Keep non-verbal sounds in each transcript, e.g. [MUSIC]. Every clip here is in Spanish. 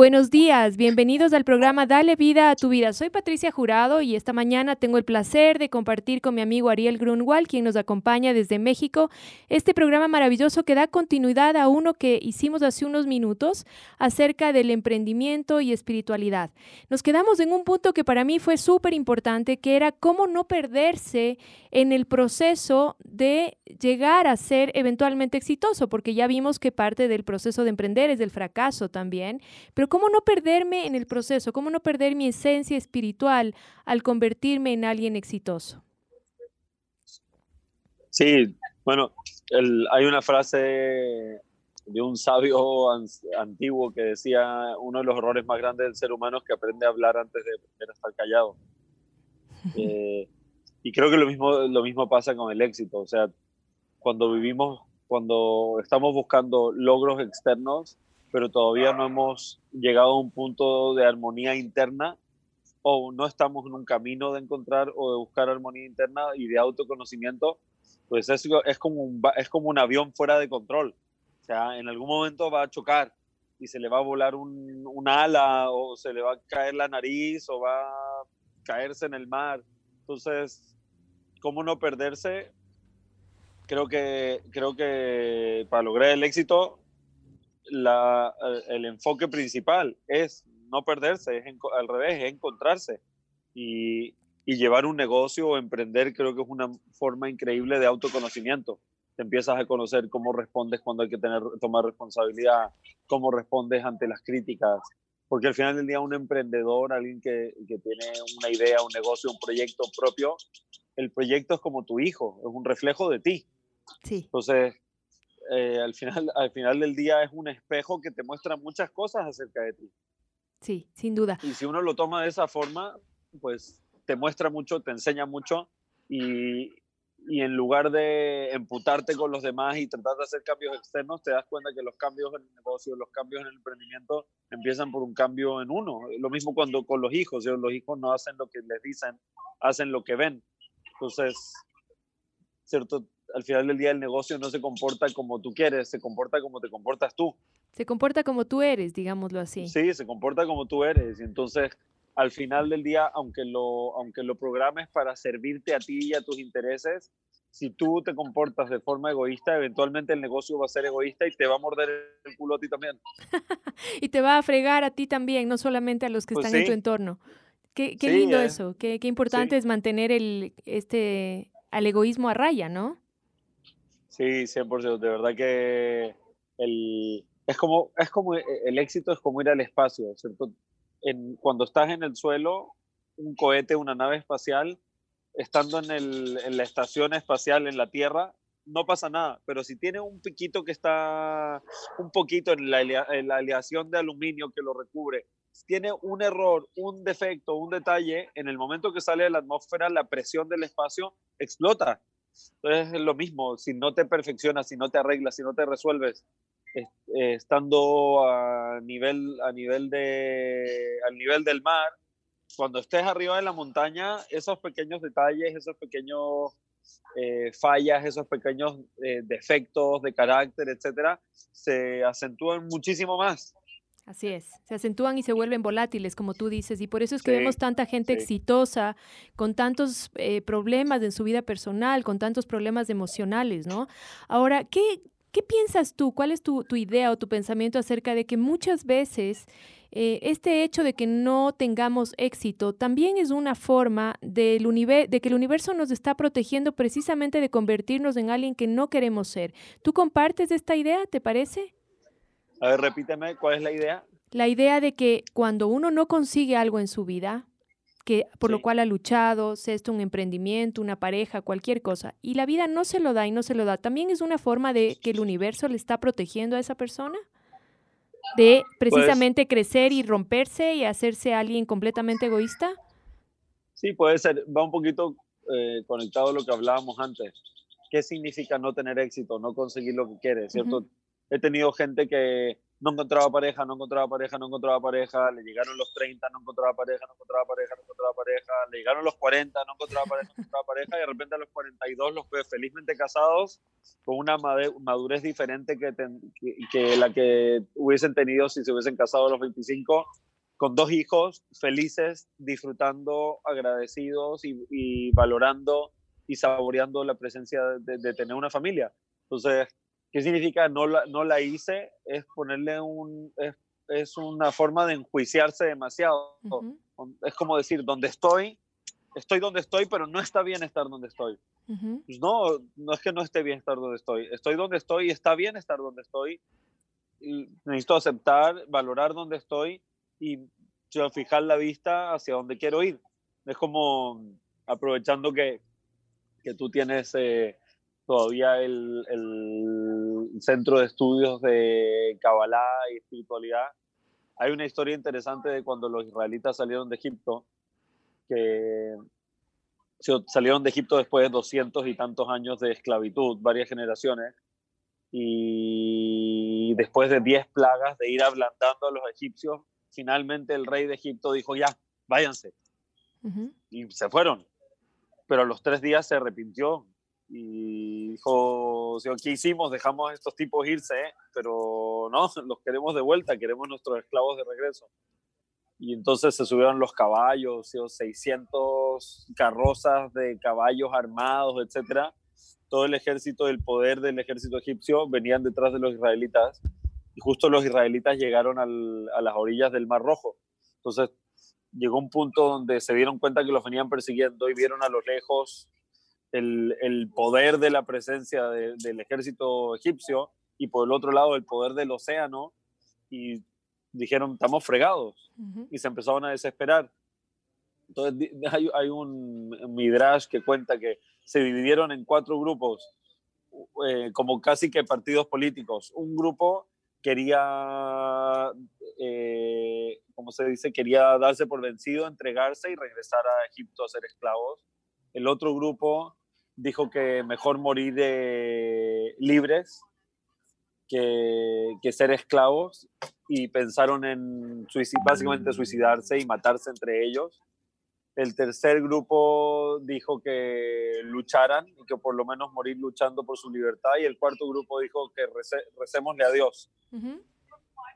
Buenos días, bienvenidos al programa Dale vida a tu vida. Soy Patricia Jurado y esta mañana tengo el placer de compartir con mi amigo Ariel Grunwald, quien nos acompaña desde México, este programa maravilloso que da continuidad a uno que hicimos hace unos minutos acerca del emprendimiento y espiritualidad. Nos quedamos en un punto que para mí fue súper importante, que era cómo no perderse en el proceso de llegar a ser eventualmente exitoso, porque ya vimos que parte del proceso de emprender es del fracaso también. Pero ¿cómo no perderme en el proceso? ¿Cómo no perder mi esencia espiritual al convertirme en alguien exitoso? Sí, bueno, hay una frase de un sabio antiguo que decía, uno de los errores más grandes del ser humano es que aprende a hablar antes de aprender a estar callado. [LAUGHS] Eh, y creo que lo mismo, lo mismo pasa con el éxito. O sea, cuando vivimos, cuando estamos buscando logros externos, pero todavía no hemos llegado a un punto de armonía interna o no estamos en un camino de encontrar o de buscar armonía interna y de autoconocimiento, pues es, es, como, un, es como un avión fuera de control. O sea, en algún momento va a chocar y se le va a volar un, un ala o se le va a caer la nariz o va a caerse en el mar. Entonces, ¿cómo no perderse? Creo que, creo que para lograr el éxito la, el enfoque principal es no perderse, es al revés, es encontrarse. Y, y, llevar un negocio o emprender creo que es una forma increíble de autoconocimiento. Te empiezas a conocer cómo respondes cuando hay que tener, tomar responsabilidad, cómo respondes ante las críticas. Porque al final del día un emprendedor, alguien que, que tiene una idea, un negocio, un proyecto propio, el proyecto es como tu hijo, es un reflejo de ti. Sí. Entonces, eh, al, final, al final del día es un espejo que te muestra muchas cosas acerca de ti. Sí, sin duda. Y si uno lo toma de esa forma, pues te muestra mucho, te enseña mucho y, y en lugar de emputarte con los demás y tratar de hacer cambios externos, te das cuenta que los cambios en el negocio, los cambios en el emprendimiento empiezan por un cambio en uno. Lo mismo cuando con los hijos, los hijos no hacen lo que les dicen, hacen lo que ven. Entonces, ¿cierto? Al final del día el negocio no se comporta como tú quieres, se comporta como te comportas tú. Se comporta como tú eres, digámoslo así. Sí, se comporta como tú eres. Y entonces, al final del día, aunque lo, aunque lo programes para servirte a ti y a tus intereses, si tú te comportas de forma egoísta, eventualmente el negocio va a ser egoísta y te va a morder el culo a ti también. [LAUGHS] y te va a fregar a ti también, no solamente a los que pues están en tu entorno. Qué, qué lindo eh, eso, qué, qué importante es mantener el, este, al egoísmo a raya, ¿no? Sí, 100%. De verdad que el, es, como, es como e, el éxito es como ir al espacio, ¿cierto? Cuando estás en el suelo, un cohete, una nave espacial, estando en, el, en la estación espacial en la Tierra, no pasa nada, pero si tiene un piquito que está un poquito en la, en la aleación de aluminio que lo recubre, tiene un error, un defecto, un detalle, en el momento que sale de la atmósfera, la presión del espacio explota entonces es lo mismo, si no te perfeccionas, si no te arreglas, si no te resuelves, eh, estando a nivel, a nivel de, al nivel del mar, cuando estés arriba de la montaña, esos pequeños detalles, esos pequeños eh, fallas, esos pequeños eh, defectos de carácter, etcétera, se acentúan muchísimo más. Así es, se acentúan y se vuelven volátiles, como tú dices, y por eso es que vemos tanta gente exitosa, con tantos eh, problemas en su vida personal, con tantos problemas emocionales, ¿no? Ahora, ¿qué, qué piensas tú? ¿Cuál es tu, idea o tu pensamiento acerca de que muchas veces eh, este hecho de que no tengamos éxito también es una forma del de que el universo nos está protegiendo precisamente de convertirnos en alguien que no queremos ser? ¿Tú compartes esta idea, te parece? A ver, repíteme, ¿cuál es la idea? La idea de que cuando uno no consigue algo en su vida, que por lo cual ha luchado, sea esto un emprendimiento, una pareja, cualquier cosa, y la vida no se lo da y no se lo da, también es una forma de que el universo le está protegiendo a esa persona de pues precisamente crecer y romperse y hacerse alguien completamente egoísta. Sí, puede ser, va un poquito eh, conectado a lo que hablábamos antes. ¿Qué significa no tener éxito, no conseguir lo que quieres, cierto? He tenido gente que, no encontraba pareja, no encontraba pareja, no encontraba pareja, le llegaron los 30, no encontraba pareja, no encontraba pareja, no encontraba pareja, le llegaron los 40, no encontraba pareja, no encontraba pareja, y de repente a los 42 los ve felizmente casados, con una madurez diferente que, que, la que hubiesen tenido si se hubiesen casado a los 25, con dos hijos felices, disfrutando, agradecidos y, valorando y saboreando la presencia de, de tener una familia. Entonces, ¿Qué significa no la, no la hice? Es ponerle un... Es, es una forma de enjuiciarse demasiado. Es como decir, donde estoy, estoy donde estoy, pero no está bien estar donde estoy. pues no, no es que no esté bien estar donde estoy. Estoy donde estoy y está bien estar donde estoy. Y necesito aceptar, valorar donde estoy y fijar la vista hacia donde quiero ir. Es como aprovechando que, que tú tienes eh, todavía el, el, centro de estudios de Kabbalah y espiritualidad. Hay una historia interesante de cuando los israelitas salieron de Egipto, que salieron de Egipto después de doscientos y tantos años de esclavitud, varias generaciones, y después de diez plagas de ir ablandando a los egipcios, finalmente el rey de Egipto dijo, ya, váyanse. Y se fueron. Pero a los tres días se arrepintió y dijo, ¿qué hicimos? Dejamos a estos tipos irse, pero no, [LAUGHS] los queremos de vuelta, queremos nuestros esclavos de regreso. Y entonces se subieron los caballos, 600 carrozas de caballos armados, etc. Todo el ejército, el poder del ejército egipcio venían detrás de los israelitas. Y justo los israelitas llegaron al, a las orillas del Mar Rojo. Entonces llegó un punto donde se dieron cuenta que los venían persiguiendo y vieron a lo lejos el, el poder de la presencia del ejército egipcio y por el otro lado el poder del océano y dijeron, estamos fregados y se empezaron a desesperar. Entonces [LAUGHS] hay, hay, un midrash que cuenta que se dividieron en cuatro grupos, eh, como casi que partidos políticos. Un grupo quería, eh, como se dice, quería darse por vencido, entregarse y regresar a Egipto a ser esclavos. El otro grupo dijo que mejor morir de libres que, que, ser esclavos y pensaron en básicamente suicidarse y matarse entre ellos. El tercer grupo dijo que lucharan y que por lo menos morir luchando por su libertad. Y el cuarto grupo dijo que recémosle a Dios.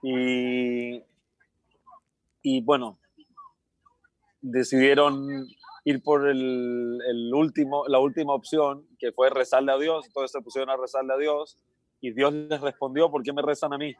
y, y bueno, decidieron ir por el, último, la última opción, que fue rezarle a Dios. Entonces se pusieron a rezarle a Dios y Dios les respondió, ¿por qué me rezan a mí?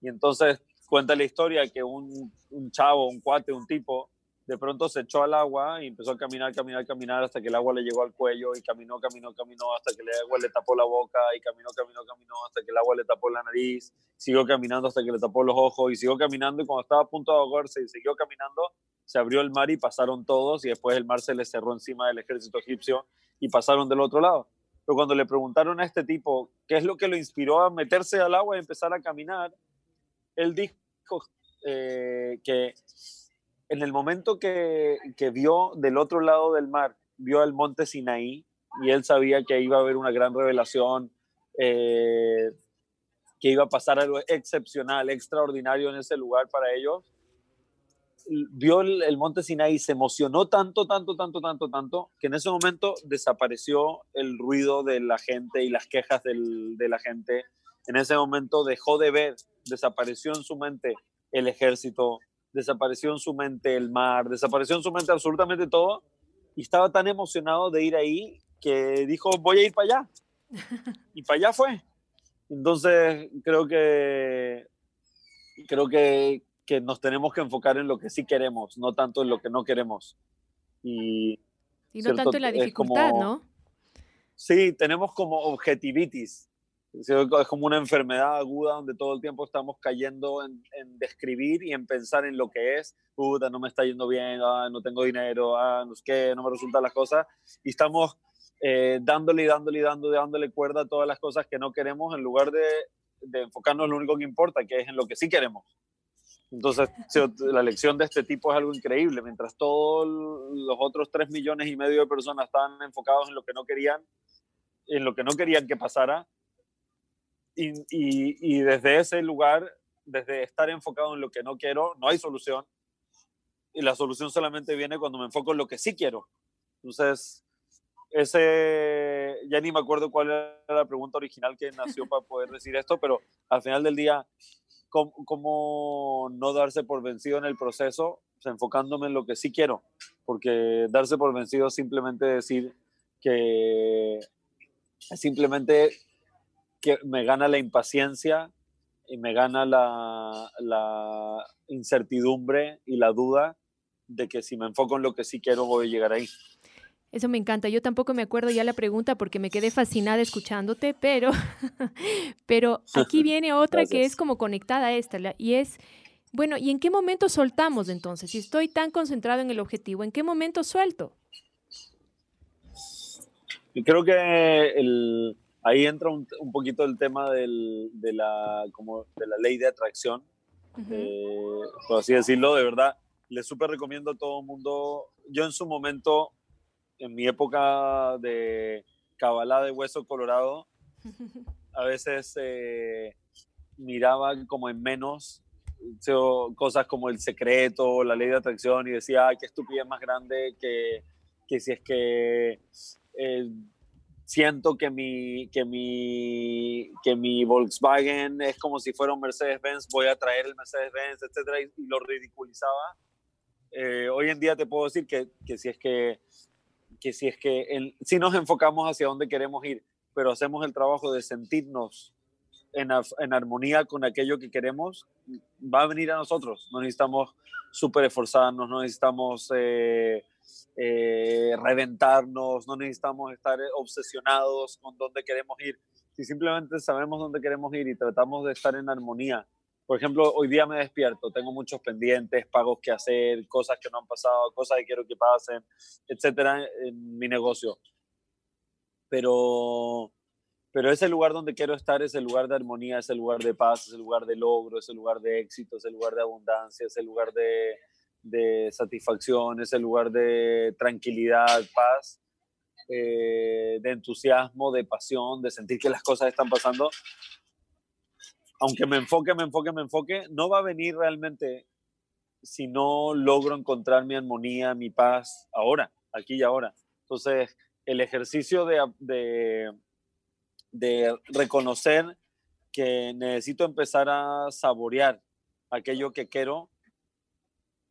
Y entonces cuenta la historia que un, un chavo, un cuate, un tipo, de pronto se echó al agua y empezó a caminar, caminar, caminar hasta que el agua le llegó al cuello y caminó, caminó, caminó hasta que el agua le tapó la boca y caminó, caminó, caminó hasta que el agua le tapó la nariz, siguió caminando hasta que le tapó los ojos y siguió caminando y cuando estaba a punto de ahogarse y siguió caminando, se abrió el mar y pasaron todos y después el mar se le cerró encima del ejército egipcio y pasaron del otro lado. Pero cuando le preguntaron a este tipo qué es lo que lo inspiró a meterse al agua y empezar a caminar, él dijo eh, que en el momento que, que, vio del otro lado del mar, vio el monte Sinaí y él sabía que iba a haber una gran revelación, eh, que iba a pasar algo excepcional, extraordinario en ese lugar para ellos, vio el, monte Sinai y se emocionó tanto, tanto, tanto, tanto, tanto, que en ese momento desapareció el ruido de la gente y las quejas de la gente. En ese momento dejó de ver, desapareció en su mente el ejército, desapareció en su mente el mar, desapareció en su mente absolutamente todo. Y estaba tan emocionado de ir ahí que dijo, voy a ir para allá. Y para allá fue. Entonces, creo que creo que, que nos tenemos que enfocar en lo que sí queremos, no tanto en lo que no queremos. Y, y no tanto en la dificultad, ¿no? Sí, tenemos como objetivitis. Es como una enfermedad aguda donde todo el tiempo estamos cayendo en, describir y en pensar en lo que es. Puta, no me está yendo bien, ah, no tengo dinero, ah, no es que no me resultan las cosas. Y estamos eh, dándole y dándole y dándole, dándole cuerda a todas las cosas que no queremos en lugar de, de enfocarnos en lo único que importa, que es en lo que sí queremos. Entonces, la lección de este tipo es algo increíble. Mientras todos los otros tres millones y medio de personas estaban enfocados en lo que no querían, en lo que no querían que pasara, y, y, desde ese lugar, desde estar enfocado en lo que no quiero, no hay solución. Y la solución solamente viene cuando me enfoco en lo que sí quiero. Entonces, ese, ya ni me acuerdo cuál era la pregunta original que nació para poder decir esto, pero al final del día, ¿cómo, no darse por vencido en el proceso? enfocándome en lo que sí quiero, porque darse por vencido simplemente decir que simplemente que me gana la impaciencia y me gana la incertidumbre y la duda de que si me enfoco en lo que sí quiero voy a llegar ahí. Eso me encanta. Yo tampoco me acuerdo ya la pregunta porque me quedé fascinada escuchándote, pero, [LAUGHS] pero aquí [LAUGHS] viene otra que es como conectada a esta, y es, bueno, ¿y en qué momento soltamos entonces? Si estoy tan concentrado en el objetivo, ¿en qué momento suelto? Creo que el, ahí entra un, poquito el tema de, la, como de la ley de atracción, eh, por así decirlo, de verdad. Les súper recomiendo a todo el mundo. Yo en su momento en mi época de cabalá de hueso colorado, a veces eh, miraba como en menos cosas como el secreto, la ley de atracción y decía, ay, qué estupidez más grande que, que si es que eh, siento que mi, que, mi, que mi Volkswagen es como si fuera un Mercedes-Benz, voy a traer el Mercedes-Benz, etcétera, y, lo ridiculizaba. Eh, hoy en día te puedo decir que, que si es que que si es que si nos enfocamos hacia dónde queremos ir, pero hacemos el trabajo de sentirnos en, en, armonía con aquello que queremos, va a venir a nosotros. No necesitamos súper esforzarnos, no necesitamos eh, eh, reventarnos, no necesitamos estar obsesionados con dónde queremos ir. Si simplemente sabemos dónde queremos ir y tratamos de estar en armonía por ejemplo, hoy día me despierto, tengo muchos pendientes, pagos que hacer, cosas que no han pasado, cosas que quiero que pasen, etcétera, en mi negocio. Pero, pero ese lugar donde quiero estar es el lugar de armonía, es el lugar de paz, es el lugar de logro, es el lugar de éxito, es el lugar de abundancia, es el lugar de, de satisfacción, es el lugar de tranquilidad, paz, eh, de entusiasmo, de pasión, de sentir que las cosas están pasando aunque me enfoque, me enfoque, me enfoque, no va a venir realmente si no logro encontrar mi armonía, mi paz ahora, aquí y ahora. Entonces, el ejercicio de, de, reconocer que necesito empezar a saborear aquello que quiero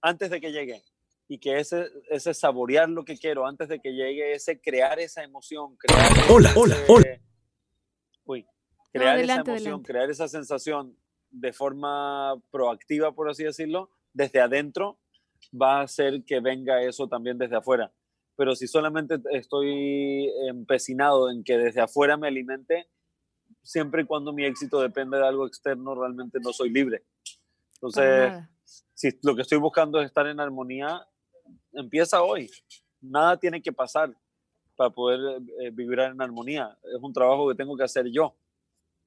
antes de que llegue y que ese, ese saborear lo que quiero antes de que llegue, ese crear esa emoción, crear hola, hola, hola crear esa emoción, crear esa sensación de forma proactiva, por así decirlo, desde adentro, va a hacer que venga eso también desde afuera. Pero si solamente estoy empecinado en que desde afuera me alimente, siempre y cuando mi éxito depende de algo externo, realmente no soy libre. Entonces, si lo que estoy buscando es estar en armonía, empieza hoy. Nada tiene que pasar para poder eh, vivir en armonía. Es un trabajo que tengo que hacer yo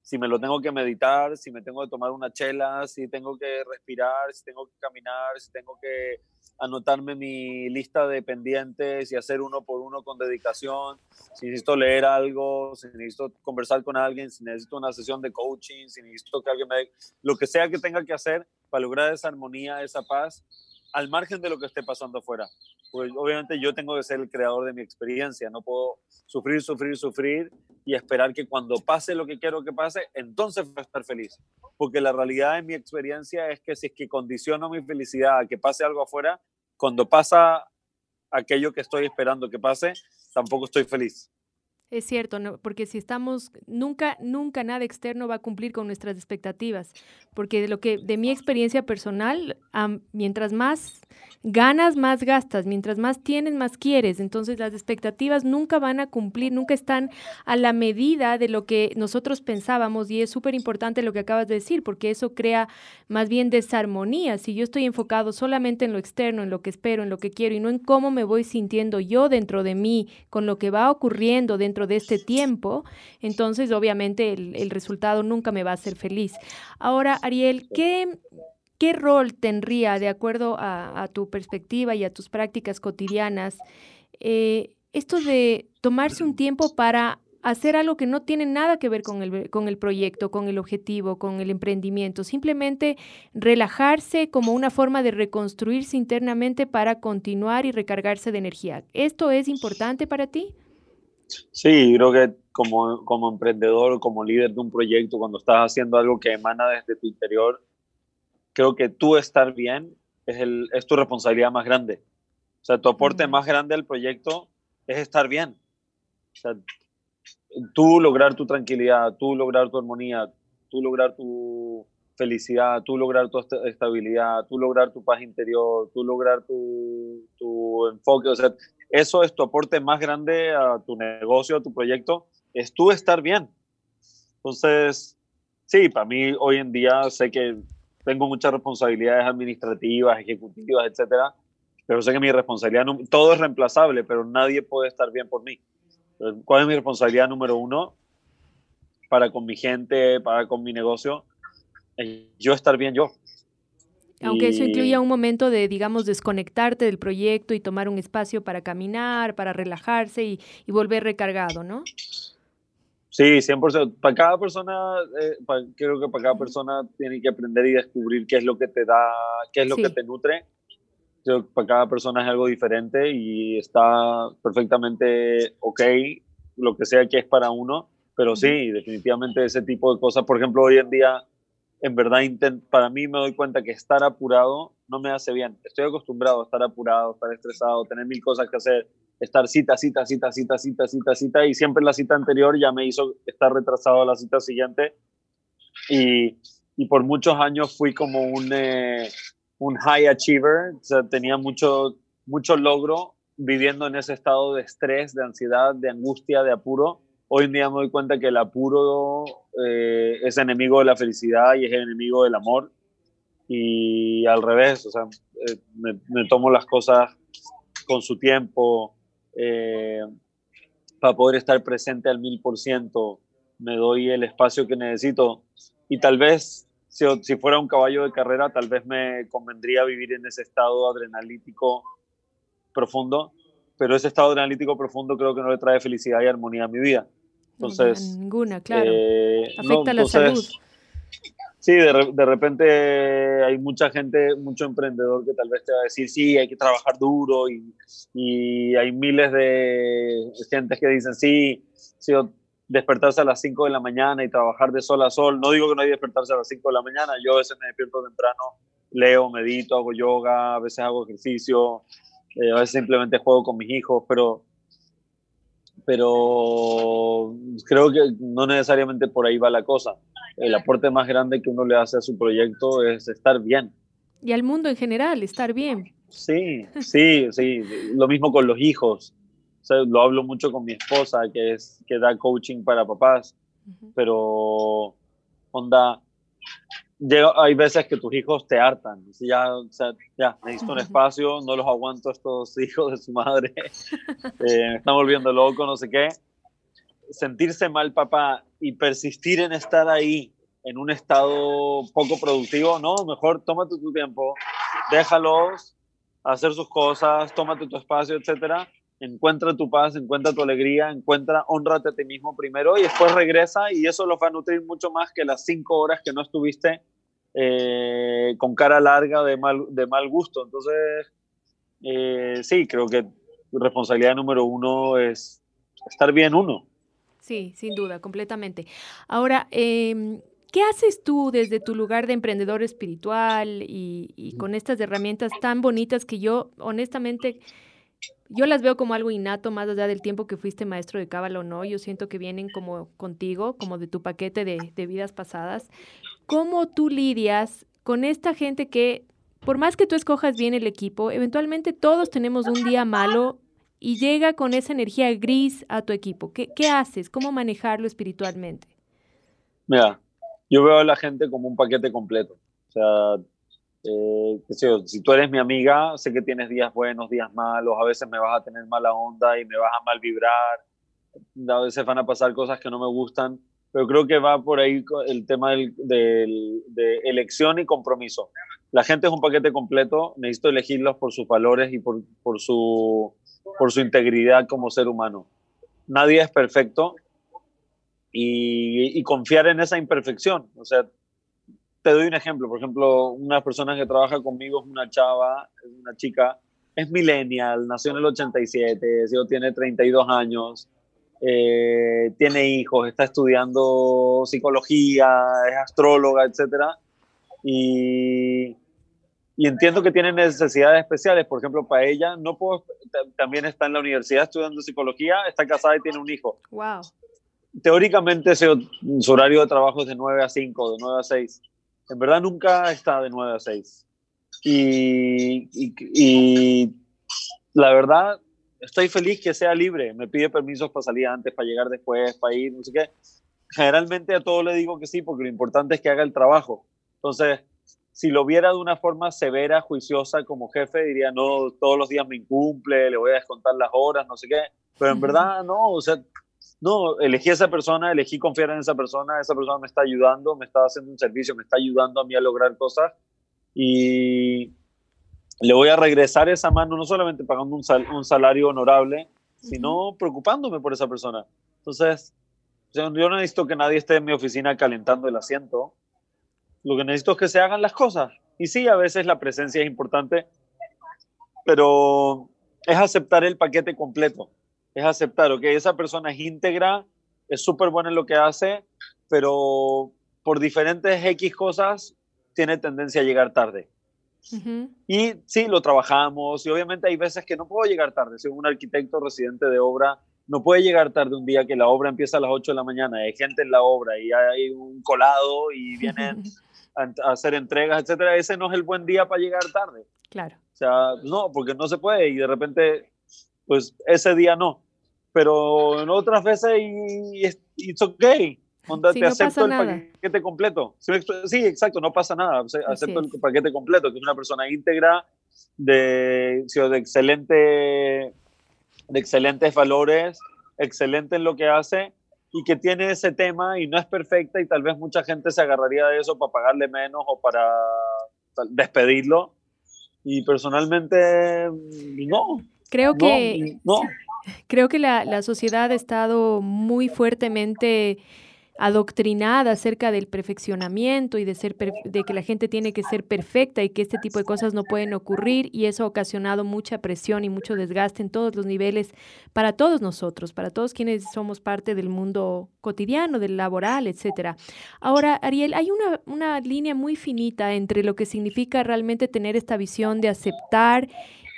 si me lo tengo que meditar, si me tengo que tomar una chela, si tengo que respirar, si tengo que caminar, si tengo que anotarme mi lista de pendientes y hacer uno por uno con dedicación, si necesito leer algo, si necesito conversar con alguien, si necesito una sesión de coaching, si necesito que alguien me... Lo que sea que tenga que hacer para lograr esa armonía, esa paz, al margen de lo que esté pasando afuera. Pues obviamente yo tengo que ser el creador de mi experiencia, no puedo sufrir, sufrir, sufrir y esperar que cuando pase lo que quiero que pase, entonces voy a estar feliz. Porque la realidad de mi experiencia es que si es que condiciono mi felicidad a que pase algo afuera, cuando pasa aquello que estoy esperando que pase, tampoco estoy feliz. Es cierto, ¿no? porque si estamos, nunca, nunca nada externo va a cumplir con nuestras expectativas, porque de lo que, de mi experiencia personal, mientras más ganas, más gastas, mientras más tienes, más quieres, entonces las expectativas nunca van a cumplir, nunca están a la medida de lo que nosotros pensábamos y es súper importante lo que acabas de decir, porque eso crea más bien desarmonía. Si yo estoy enfocado solamente en lo externo, en lo que espero, en lo que quiero y no en cómo me voy sintiendo yo dentro de mí, con lo que va ocurriendo dentro de este tiempo, entonces obviamente el, resultado nunca me va a hacer feliz. Ahora, Ariel, ¿qué, qué rol tendría, de acuerdo a, tu perspectiva y a tus prácticas cotidianas, eh, esto de tomarse un tiempo para hacer algo que no tiene nada que ver con el, con el proyecto, con el objetivo, con el emprendimiento, simplemente relajarse como una forma de reconstruirse internamente para continuar y recargarse de energía. ¿Esto es importante para ti? Sí, creo que como, como emprendedor, como líder de un proyecto, cuando estás haciendo algo que emana desde tu interior, creo que tú estar bien es, el, es tu responsabilidad más grande. O sea, tu aporte más grande al proyecto es estar bien. O sea, tú lograr tu tranquilidad, tú lograr tu armonía, tú lograr tu felicidad, tú lograr tu estabilidad, tú lograr tu paz interior, tú lograr tu, tu enfoque. O sea, eso es tu aporte más grande a tu negocio, a tu proyecto, es tú estar bien. Entonces, sí, para mí hoy en día sé que tengo muchas responsabilidades administrativas, ejecutivas, etcétera, pero sé que mi responsabilidad, todo es reemplazable, pero nadie puede estar bien por mí. ¿Cuál es mi responsabilidad número uno para con mi gente, para con mi negocio? yo estar bien yo. Aunque eso incluya un momento de, digamos, desconectarte del proyecto y tomar un espacio para caminar, para relajarse y, volver recargado, ¿no? Sí, 100%. Para cada persona, eh, creo que para cada persona tiene que aprender y descubrir qué es lo que te da, qué es lo que te nutre. Creo que para cada persona es algo diferente y está perfectamente ok lo que sea que es para uno. Pero sí, definitivamente ese tipo de cosas. Por ejemplo, hoy en día en verdad para mí me doy cuenta que estar apurado no me hace bien. Estoy acostumbrado a estar apurado, estar estresado, tener mil cosas que hacer, estar cita, cita, cita, cita, cita, cita, cita, y siempre la cita anterior ya me hizo estar retrasado a la cita siguiente. Y, por muchos años fui como un, eh, un high achiever, o sea, tenía mucho, mucho logro viviendo en ese estado de estrés, de ansiedad, de angustia, de apuro hoy en día me doy cuenta que el apuro eh, es enemigo de la felicidad y es enemigo del amor. Y al revés, o sea, eh, me, tomo las cosas con su tiempo eh, para poder estar presente al mil por ciento. Me doy el espacio que necesito. Y tal vez, si, si fuera un caballo de carrera, tal vez me convendría vivir en ese estado adrenalítico profundo, pero ese estado adrenalítico profundo creo que no le trae felicidad y armonía a mi vida. Entonces, ninguna, claro. Eh, Afecta la salud. Sí, de, de, repente hay mucha gente, mucho emprendedor que tal vez te va a decir, sí, hay que trabajar duro y, y hay miles de gente que dicen, sí, sí, despertarse a las 5 de la mañana y trabajar de sol a sol. No digo que no hay despertarse a las 5 de la mañana, yo a veces me despierto temprano, leo, medito, hago yoga, a veces hago ejercicio, eh, a veces simplemente juego con mis hijos, pero pero creo que no necesariamente por ahí va la cosa. El aporte más grande que uno le hace a su proyecto es estar bien. Y al mundo en general, estar bien. Sí, sí, sí. Lo mismo con los hijos. lo hablo mucho con mi esposa, que, es, que da coaching para papás, pero onda, hay veces que tus hijos te hartan. Ya, o sea, ya, necesito un espacio, no los aguanto estos [LAUGHS] hijos de su madre. Eh, me están volviendo loco, no sé qué. Sentirse mal, papá, y persistir en estar ahí en un estado poco productivo, no, mejor tómate tu tiempo, déjalos hacer sus cosas, tómate tu espacio, etcétera encuentra tu paz, encuentra tu alegría, encuentra, honrate a ti mismo primero y después regresa y eso lo va a nutrir mucho más que las cinco horas que no estuviste eh, con cara larga de mal, de mal gusto. Entonces, eh, sí, creo que responsabilidad número uno es estar bien uno. Sí, sin duda, completamente. Ahora, em, ¿qué haces tú desde tu lugar de emprendedor espiritual y con estas herramientas tan bonitas que yo honestamente yo las veo como algo innato, más allá del tiempo que fuiste maestro de cábala o no. Yo siento que vienen como contigo, como de tu paquete de, vidas pasadas. ¿Cómo tú lidias con esta gente que, por más que tú escojas bien el equipo, eventualmente todos tenemos un día malo y llega con esa energía gris a tu equipo? ¿Qué, qué haces? ¿Cómo manejarlo espiritualmente? Mira, yo veo a la gente como un paquete completo. O sea, eh, si tú eres mi amiga, sé que tienes días buenos, días malos, a veces me vas a tener mala onda y me vas a mal vibrar, a veces van a pasar cosas que no me gustan, pero creo que va por ahí el tema del, de elección y compromiso. La gente es un paquete completo, necesito elegirlos por sus valores y por, por, su, por su integridad como ser humano. Nadie es perfecto, y, confiar en esa imperfección. O sea, te doy un ejemplo. Por ejemplo, una persona que trabaja conmigo es una chava, es una chica, es millennial, nació en el 87, tiene 32 años, eh, tiene hijos, está estudiando psicología, es astróloga, etcétera. Y, y entiendo que tiene necesidades especiales. Por ejemplo, para ella, no puedo, también está en la universidad estudiando psicología, está casada y tiene un hijo. Wow. Teóricamente su, horario de trabajo es de 9 a 5, de 9 a 6. En verdad nunca está de 9 a 6. Y, y, y la verdad, estoy feliz que sea libre. Me pide permisos para salir antes, para llegar después, para ir, no sé qué. Generalmente a todos le digo que sí, porque lo importante es que haga el trabajo. Entonces, si lo viera de una forma severa, juiciosa como jefe, diría, no, todos los días me incumple, le voy a descontar las horas, no sé qué. Pero en verdad, no, o sea, no, elegí a esa persona, elegí confiar en esa persona, esa persona me está ayudando, me está haciendo un servicio, me está ayudando a mí a lograr cosas y le voy a regresar esa mano no solamente pagando un, un salario honorable, sino preocupándome por esa persona. Entonces, yo no necesito que nadie esté en mi oficina calentando el asiento. Lo que necesito es que se hagan las cosas. Y sí, a veces la presencia es importante, pero es aceptar el paquete completo es aceptar, ok, esa persona es íntegra, es súper buena en lo que hace, pero por diferentes X cosas tiene tendencia a llegar tarde. Y sí, lo trabajamos y obviamente hay veces que no puedo llegar tarde. Si un arquitecto residente de obra, no puede llegar tarde un día que la obra empieza a las 8 de la mañana, hay gente en la obra y hay un colado y [LAUGHS] vienen a, hacer entregas, etcétera. Ese no es el buen día para llegar tarde. Claro. O sea, no, porque no se puede y de repente, pues ese día no pero en otras veces y, it's okay. te acepto el paquete completo. Sí, exacto, no pasa nada. Acepto el paquete completo, que es una persona íntegra, de, de, excelente, de excelentes valores, excelente en lo que hace y que tiene ese tema y no es perfecta y tal vez mucha gente se agarraría de eso para pagarle menos o para despedirlo. Y personalmente, no. Creo que... no. Creo que la, la sociedad ha estado muy fuertemente adoctrinada acerca del perfeccionamiento y de ser de que la gente tiene que ser perfecta y que este tipo de cosas no pueden ocurrir y eso ha ocasionado mucha presión y mucho desgaste en todos los niveles para todos nosotros, para todos quienes somos parte del mundo cotidiano, del laboral, etcétera. Ahora, Ariel, hay una, una línea muy finita entre lo que significa realmente tener esta visión de aceptar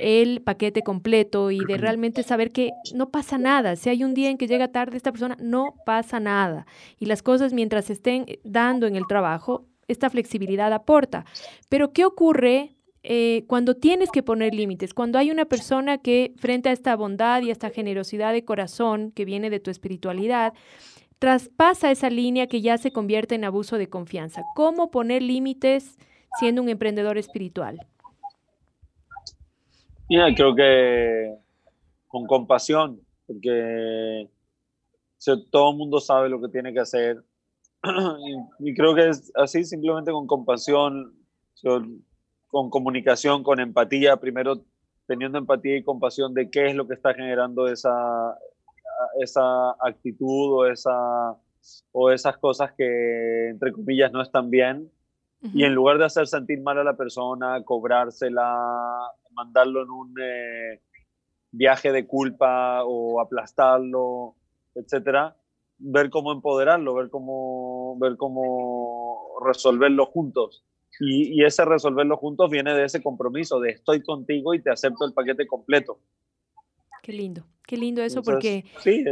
el paquete completo y de realmente saber que no pasa nada. Si hay un día en que llega tarde esta persona, no pasa nada. Y las cosas mientras estén dando en el trabajo, esta flexibilidad aporta. Pero ¿qué ocurre eh, cuando tienes que poner límites? Cuando hay una persona que frente a esta bondad y a esta generosidad de corazón que viene de tu espiritualidad, traspasa esa línea que ya se convierte en abuso de confianza. ¿Cómo poner límites siendo un emprendedor espiritual? Mira, creo que con compasión, porque todo el mundo sabe lo que tiene que hacer. [CLEARS THROAT] y, creo que es así, simplemente con compasión, con comunicación, con empatía, primero teniendo empatía y compasión de qué es lo que está generando esa, esa actitud o, esa, o esas cosas que, entre comillas, no están bien. Y en lugar de hacer sentir mal a la persona, cobrársela, mandarlo en un eh, viaje de culpa o aplastarlo, etcétera, ver cómo empoderarlo, ver cómo, ver cómo resolverlo juntos. Y, ese resolverlo juntos viene de ese compromiso de estoy contigo y te acepto el paquete completo. Qué lindo, qué lindo eso porque... Sí,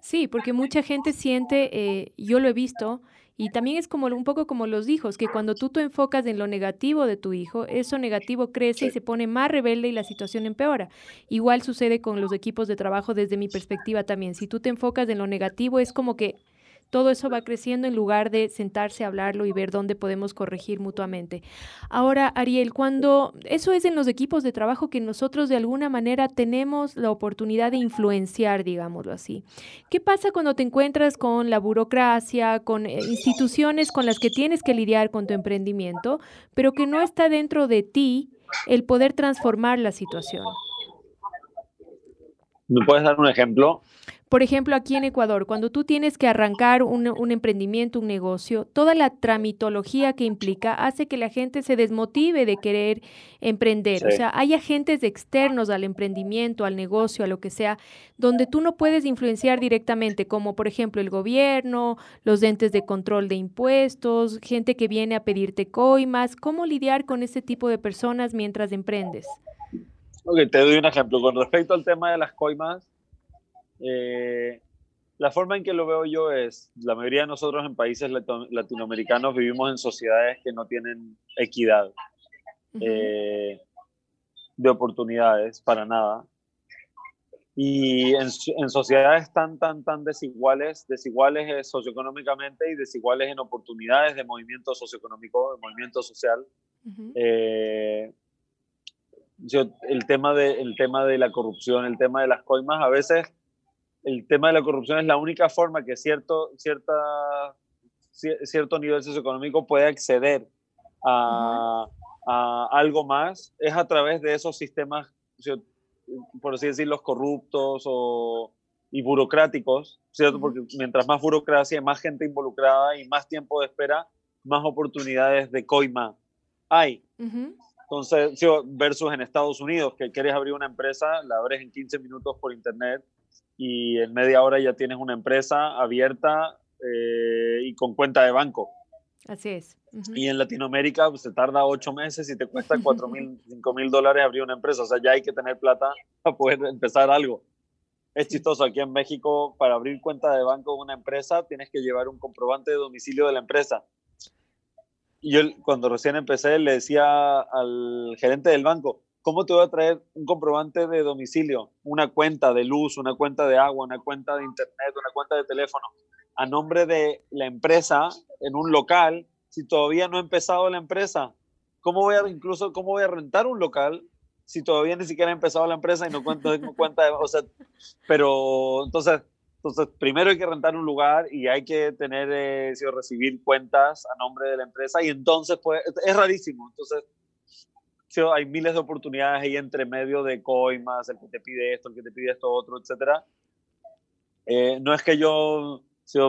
sí, porque mucha gente siente, eh, yo lo he visto, y también es como un poco como los hijos, que cuando tú te enfocas en lo negativo de tu hijo, eso negativo crece y se pone más rebelde y la situación empeora. Igual sucede con los equipos de trabajo desde mi perspectiva también. Si tú te enfocas en lo negativo, es como que todo eso va creciendo en lugar de sentarse a hablarlo y ver dónde podemos corregir mutuamente. Ahora, Ariel, cuando eso es en los equipos de trabajo que nosotros de alguna manera tenemos la oportunidad de influenciar, digámoslo así. ¿Qué pasa cuando te encuentras con la burocracia, con eh, instituciones con las que tienes que lidiar con tu emprendimiento, pero que no está dentro de ti el poder transformar la situación? ¿Me puedes dar un ejemplo? Por ejemplo, aquí en Ecuador, cuando tú tienes que arrancar un, emprendimiento, un negocio, toda la tramitología que implica hace que la gente se desmotive de querer emprender. O sea, hay agentes externos al emprendimiento, al negocio, a lo que sea, donde tú no puedes influenciar directamente, como por ejemplo el gobierno, los entes de control de impuestos, gente que viene a pedirte coimas. ¿Cómo lidiar con ese tipo de personas mientras emprendes? Ok, te doy un ejemplo. Con respecto al tema de las coimas, eh, la forma en que lo veo yo es, la mayoría de nosotros en países latinoamericanos vivimos en sociedades que no tienen equidad eh, de oportunidades para nada. Y en, sociedades tan, tan, tan desiguales, desiguales socioeconómicamente y desiguales en oportunidades de movimiento socioeconómico, de movimiento social, eh, el, tema de, el tema de la corrupción, el tema de las coimas, a veces el tema de la corrupción es la única forma que cierto, cierta, cierto nivel socioeconómico puede acceder a, algo más, es a través de esos sistemas, por así decirlo, corruptos o, y burocráticos, ¿cierto? Porque mientras más burocracia, más gente involucrada y más tiempo de espera, más oportunidades de coima hay. Entonces, versus en Estados Unidos, que quieres abrir una empresa, la abres en 15 minutos por internet y en media hora ya tienes una empresa abierta eh, y con cuenta de banco. Así es. Y en Latinoamérica pues, se tarda ocho meses y te cuesta [LAUGHS] cuatro mil, cinco mil dólares abrir una empresa. O sea, ya hay que tener plata [LAUGHS] para poder empezar algo. Es chistoso, aquí en México, para abrir cuenta de banco de una empresa, tienes que llevar un comprobante de domicilio de la empresa. Y yo cuando recién empecé le decía al gerente del banco, ¿cómo te voy a traer un comprobante de domicilio, una cuenta de luz, una cuenta de agua, una cuenta de internet, una cuenta de teléfono a nombre de la empresa en un local si todavía no ha empezado la empresa? ¿Cómo voy a incluso cómo voy a rentar un local si todavía ni siquiera ha empezado la empresa y no cuento cuenta de, o sea, pero entonces entonces, primero hay que rentar un lugar y hay que tener, eh, recibir cuentas a nombre de la empresa y entonces, pues, es rarísimo. Entonces, hay miles de oportunidades ahí entre medio de coimas, el que te pide esto, el que te pide esto otro, etcétera. Eh, no es que yo,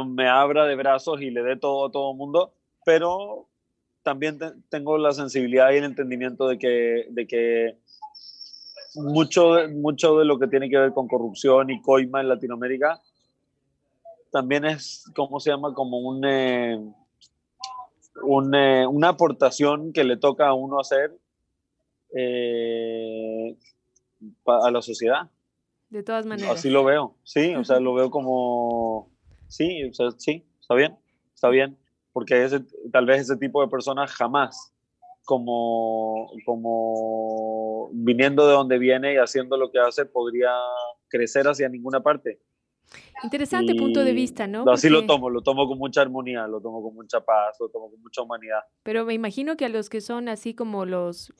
me abra de brazos y le dé todo a todo el mundo, pero también tengo la sensibilidad y el entendimiento de que, de que mucho, mucho de lo que tiene que ver con corrupción y coima en Latinoamérica también es, ¿cómo se llama? Como un, eh, un eh, una aportación que le toca a uno hacer eh, a la sociedad. De todas maneras. Así lo veo, sí, o sea, lo veo como, sí, o sea, sí, está bien, está bien, porque ese, tal vez ese tipo de personas jamás, como, como viniendo de donde viene y haciendo lo que hace, podría crecer hacia ninguna parte. Interesante punto de vista, ¿no? Así lo tomo, lo tomo con mucha armonía, lo tomo con mucha paz, lo tomo con mucha humanidad. Pero me imagino que a los que son así como los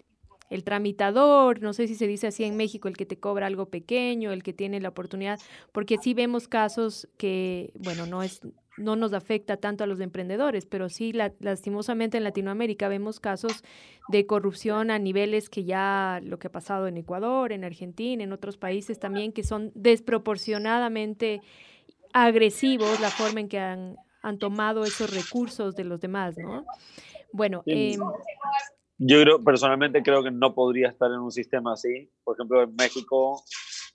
el tramitador, no sé si se dice así en México, el que te cobra algo pequeño, el que tiene la oportunidad, porque sí vemos casos que, bueno, no es no nos afecta tanto a los emprendedores, pero sí lastimosamente en Latinoamérica vemos casos de corrupción a niveles que ya lo que ha pasado en Ecuador, en Argentina, en otros países también, que son desproporcionadamente agresivos la forma en que han, han tomado esos recursos de los demás, ¿no? Bueno, eh, yo creo, personalmente creo que no podría estar en un sistema así. Por ejemplo, en México,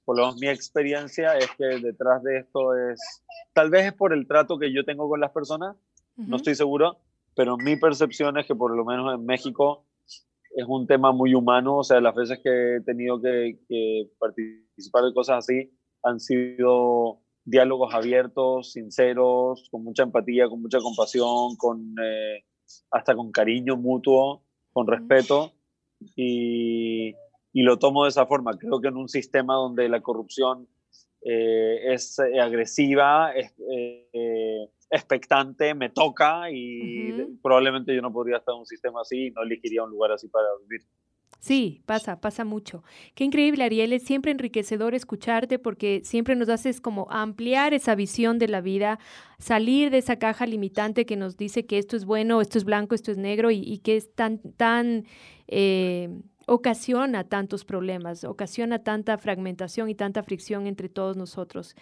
por lo menos mi experiencia es que detrás de esto es, tal vez es por el trato que yo tengo con las personas, no estoy seguro, pero mi percepción es que por lo menos en México es un tema muy humano, o sea, las veces que he tenido que, participar de cosas así han sido diálogos abiertos, sinceros, con mucha empatía, con mucha compasión, con, eh, hasta con cariño mutuo con respeto y, y, lo tomo de esa forma. Creo que en un sistema donde la corrupción eh, es eh, agresiva, es eh, expectante, me toca y probablemente yo no podría estar en un sistema así y no elegiría un lugar así para vivir. Sí, pasa, pasa mucho. Qué increíble, Ariel. Es siempre enriquecedor escucharte porque siempre nos haces como ampliar esa visión de la vida, salir de esa caja limitante que nos dice que esto es bueno, esto es blanco, esto es negro y, que es tan, tan eh, ocasiona tantos problemas, ocasiona tanta fragmentación y tanta fricción entre todos nosotros.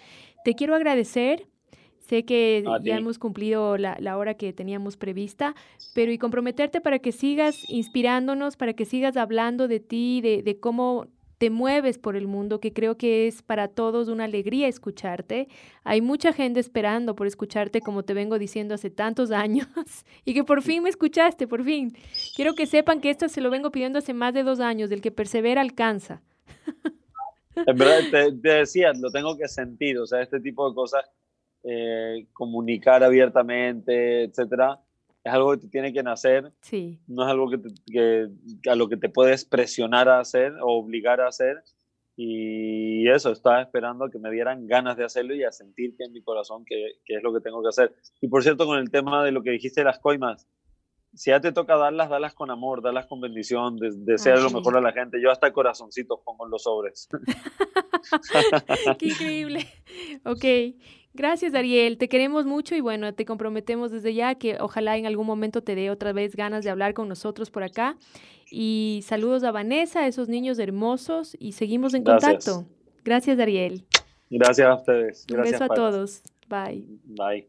Te quiero agradecer. Sé que ya hemos cumplido la, hora que teníamos prevista, pero y comprometerte para que sigas inspirándonos, para que sigas hablando de ti, de, de cómo te mueves por el mundo, que creo que es para todos una alegría escucharte. Hay mucha gente esperando por escucharte, como te vengo diciendo hace tantos [LAUGHS] años, y que por fin me escuchaste, por fin. Quiero que sepan que esto se lo vengo pidiendo hace más de dos años, del que persevera alcanza. En verdad, te, decía, lo tengo que sentir, o sea, este tipo de cosas, eh, comunicar abiertamente, etcétera, es algo que te tiene que nacer, sí. no es algo que, que, a lo que te puedes presionar a hacer o obligar a hacer. Y eso, estaba esperando a que me dieran ganas de hacerlo y a sentir que en mi corazón que, que, es lo que tengo que hacer. Y por cierto, con el tema de lo que dijiste de las coimas, si ya te toca darlas, dalas con amor, dalas con bendición, desear lo mejor a la gente. Yo hasta corazoncitos pongo en los sobres. [LAUGHS] Qué increíble. Ok, Gracias, Ariel. Te queremos mucho y bueno, te comprometemos desde ya que ojalá en algún momento te dé otra vez ganas de hablar con nosotros por acá. Y saludos a Vanessa, a esos niños hermosos y seguimos en contacto. Gracias, Ariel. Gracias a ustedes. Un beso a todos. Bye. Bye.